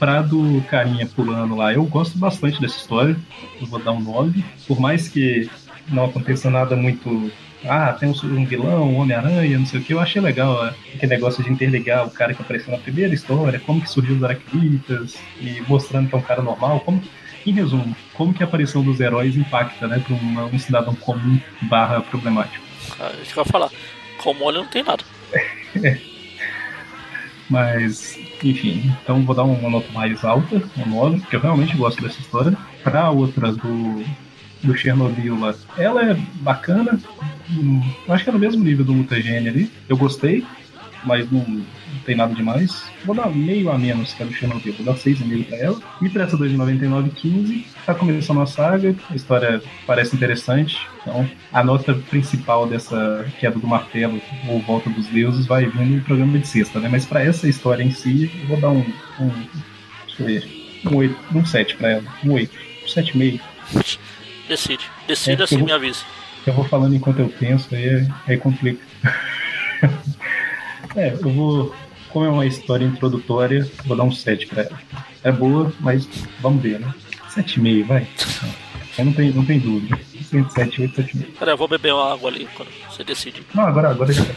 Speaker 1: Pra do carinha pulando lá, eu gosto bastante dessa história, eu vou dar um 9, por mais que não aconteça nada muito ah, tem um, vilão, um Homem-Aranha, não sei o que. Eu achei legal ó, aquele negócio de interligar o cara que apareceu na primeira história, como que surgiu os Aracnitas, e mostrando que é um cara normal. Como, em resumo, como que a aparição dos heróis impacta né, para um, um cidadão comum barra problemático.
Speaker 2: Ah, Isso que eu ia falar. Com molho não tem nada.
Speaker 1: Mas, enfim, então vou dar uma nota mais alta, um 9, porque eu realmente gosto dessa história. Pra outra do, do Chernobyl lá, ela é bacana, hum, acho que é no mesmo nível do Mutagene ali. Eu gostei, mas não tem nada demais. Vou dar meio a menos que a do Chernobyl, vou dar 6,5 pra ela. E pra essa 2,99,15, tá começando a saga, a história parece interessante. Então, a nota principal dessa queda do martelo, ou volta dos deuses, vai vir no programa de sexta, né? Mas pra essa história em si, eu vou dar um. um deixa eu ver. Um 8, um 7 pra ela. Um 8. Um 7,5.
Speaker 2: Decide. Decida
Speaker 1: É,
Speaker 2: assim
Speaker 1: eu-
Speaker 2: me avise.
Speaker 1: Eu vou falando enquanto eu penso, aí, aí complica. é, eu vou. Como é uma história introdutória, vou dar um 7 pra ela. É boa, mas vamos ver, né? 7,5, vai. Não tem, não tem dúvida. 7, 8, 7,5.
Speaker 2: Pera, eu vou beber uma água ali quando você decide.
Speaker 1: Não, agora, agora já tá.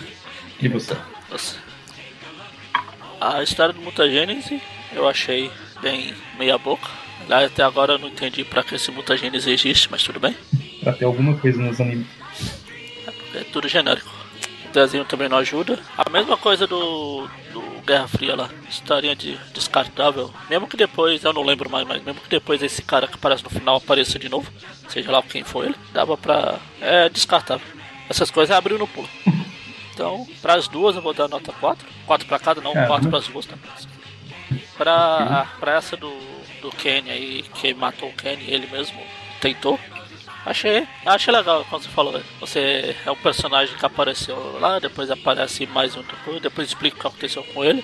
Speaker 1: E você?
Speaker 2: Nossa. A história do Mutagênese eu achei bem meia boca. Lá até agora eu não entendi pra que esse Mutagênese existe, mas tudo bem.
Speaker 1: Pra ter alguma coisa nos animes.
Speaker 2: É tudo genérico. O desenho também não ajuda. A mesma coisa do, do Guerra Fria lá. Historinha de descartável. Mesmo que depois, eu não lembro mais, mas mesmo que depois esse cara que aparece no final apareça de novo, seja lá quem for ele, dava pra. É descartável. Essas coisas abriu no pulo. Então, para as duas eu vou dar nota 4. 4 para cada, não, 4 para as duas também. Pra, pra essa do, do Kenny aí, que matou o Kenny, ele mesmo tentou. Achei, achei legal quando você falou. Você é um personagem que apareceu lá, depois aparece mais um depois, depois explica o que aconteceu com ele.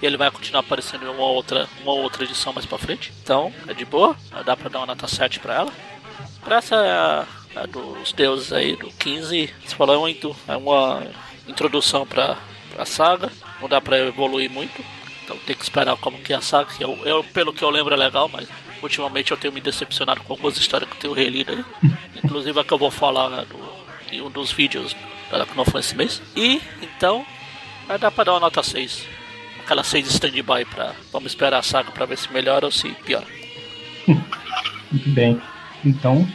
Speaker 2: E ele vai continuar aparecendo em uma outra, uma outra edição mais pra frente. Então, é de boa, dá pra dar uma nota 7 pra ela. Pra essa é dos deuses aí, do 15, você falou, é é uma introdução pra, pra saga. Não dá pra evoluir muito. Então tem que esperar como que é a saga. Que eu, eu, pelo que eu lembro é legal, mas ultimamente eu tenho me decepcionado com algumas histórias que eu tenho relido aí. Inclusive a que eu vou falar né, do, em um dos vídeos dela que não foi esse mês. E então vai dar pra dar uma nota 6. Aquela 6 stand-by pra. Vamos esperar a saga pra ver se melhora ou se piora.
Speaker 1: Muito bem. Então,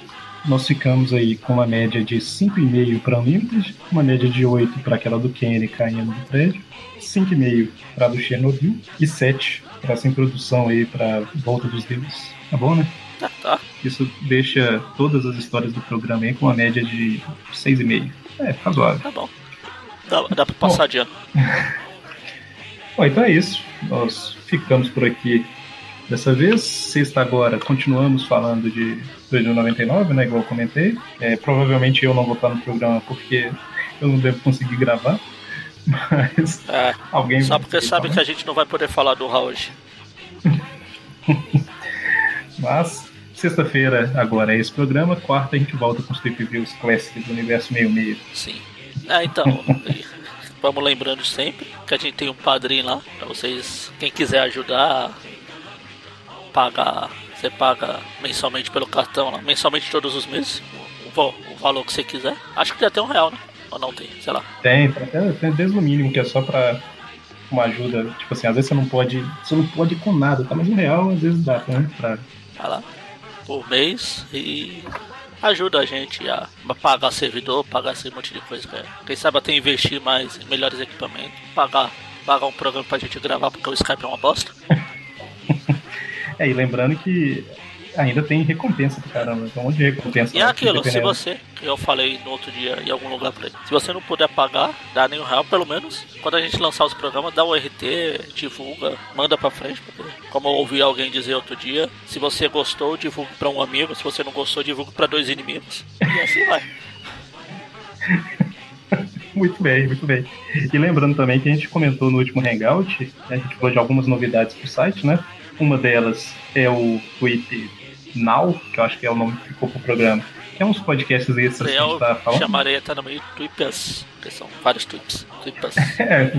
Speaker 1: nós ficamos aí com uma média de 5,5 para Unlimited, uma média de 8 para aquela do Kenny caindo do prédio, 5,5 para do Chernobyl e 7 para essa introdução aí para Volta dos Deuses. Tá bom, né?
Speaker 2: Tá, tá.
Speaker 1: Isso deixa todas as histórias do programa aí com uma média de 6,5. É, razoável.
Speaker 2: Tá bom. Dá, dá pra passar de ano.
Speaker 1: Bom, então é isso. Nós ficamos por aqui dessa vez. Sexta agora, continuamos falando de 2099, né? Igual eu comentei. É, provavelmente eu não vou estar no programa porque eu não devo conseguir gravar. Mas
Speaker 2: É,
Speaker 1: alguém
Speaker 2: só porque sabe que a gente não vai poder falar do Raul hoje.
Speaker 1: Mas sexta-feira agora é esse programa. Quarta a gente volta com os Trip Views clássicos do universo meio meio.
Speaker 2: Sim. É, então, vamos lembrando sempre que a gente tem um padrinho lá, pra vocês, quem quiser ajudar, pagar, você paga mensalmente pelo cartão lá, mensalmente todos os meses, o, o valor que você quiser. Acho que já tem um real, né? Ou não tem, sei lá.
Speaker 1: Tem, tem, tem desde o mínimo, que é só pra uma ajuda. Tipo assim, às vezes você não pode. Você não pode com nada, tá? Mas um real às vezes dá, né? Pra...
Speaker 2: Vai lá, por mês e ajuda a gente a pagar servidor, pagar esse monte de coisa. é- Quem sabe até investir mais em melhores equipamentos, pagar, pagar um programa pra gente gravar, porque o Skype é uma bosta.
Speaker 1: É, e lembrando que ainda tem recompensa pro caramba. Tem um monte de recompensa.
Speaker 2: E é aquilo, se você, que eu falei no outro dia em algum lugar pra ele, se você não puder pagar, dá nenhum real, pelo menos, quando a gente lançar os programas, dá o RT, divulga, manda pra frente, porque, como eu ouvi alguém dizer outro dia, se você gostou, divulgue pra um amigo, se você não gostou, divulgue pra dois inimigos. E assim vai.
Speaker 1: Muito bem, muito bem. E lembrando também que a gente comentou no último Hangout, né, a gente falou de algumas novidades pro site, né? Uma delas é o Tweet Now, que eu acho que é o nome que ficou pro programa. Que é uns podcasts extras que a gente tá falando.
Speaker 2: chamarei até no meio Twipas, que são vários tweets. Twipas.
Speaker 1: É.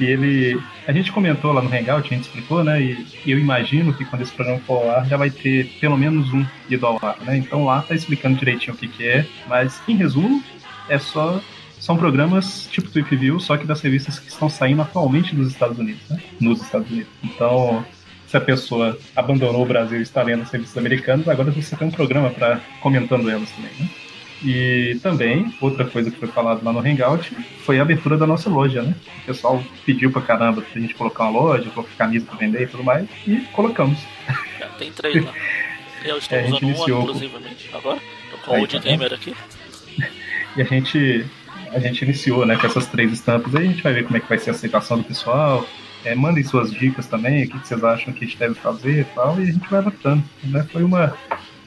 Speaker 1: E ele. A gente comentou lá no Hangout, a gente explicou, né? E, eu imagino que quando esse programa for ao ar, já vai ter pelo menos um ido ao ar, né? Então lá tá explicando direitinho o que, que é. Mas, em resumo, é só. São programas tipo Tweep View, só que das revistas que estão saindo atualmente dos Estados Unidos, né? Nos Estados Unidos. Então, se a pessoa abandonou o Brasil e está lendo as revistas americanas, agora você tem um programa para comentando elas também, né? E também, outra coisa que foi falado lá no Hangout foi a abertura da nossa loja, né? O pessoal pediu pra caramba pra gente colocar uma loja, colocar camisa pra vender e tudo mais, e colocamos.
Speaker 2: Já tem três lá. Eu estou
Speaker 1: É, a gente
Speaker 2: usando uma, inclusivamente, agora. Tô com o
Speaker 1: tá vendo?
Speaker 2: Gamer aqui.
Speaker 1: E a gente, a gente iniciou né, com essas três estampas aí, a gente vai ver como é que vai ser a aceitação do pessoal. É, mandem suas dicas também, o que vocês acham que a gente deve fazer e tal, e a gente vai adaptando. Né? Foi uma,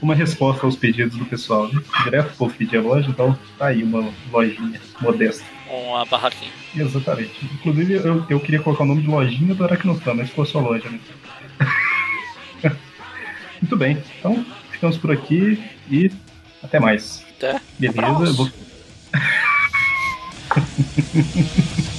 Speaker 1: uma resposta aos pedidos do pessoal. Né? Direto o povo pedir a loja, então tá aí uma lojinha modesta.
Speaker 2: Com a barraquinha.
Speaker 1: Exatamente. Inclusive, eu, eu queria colocar o nome de lojinha do Aracnofan, mas ficou só loja, né? Muito bem. Então, ficamos por aqui e até mais.
Speaker 2: Até.
Speaker 1: Beleza?
Speaker 2: Abraço.
Speaker 1: Vou...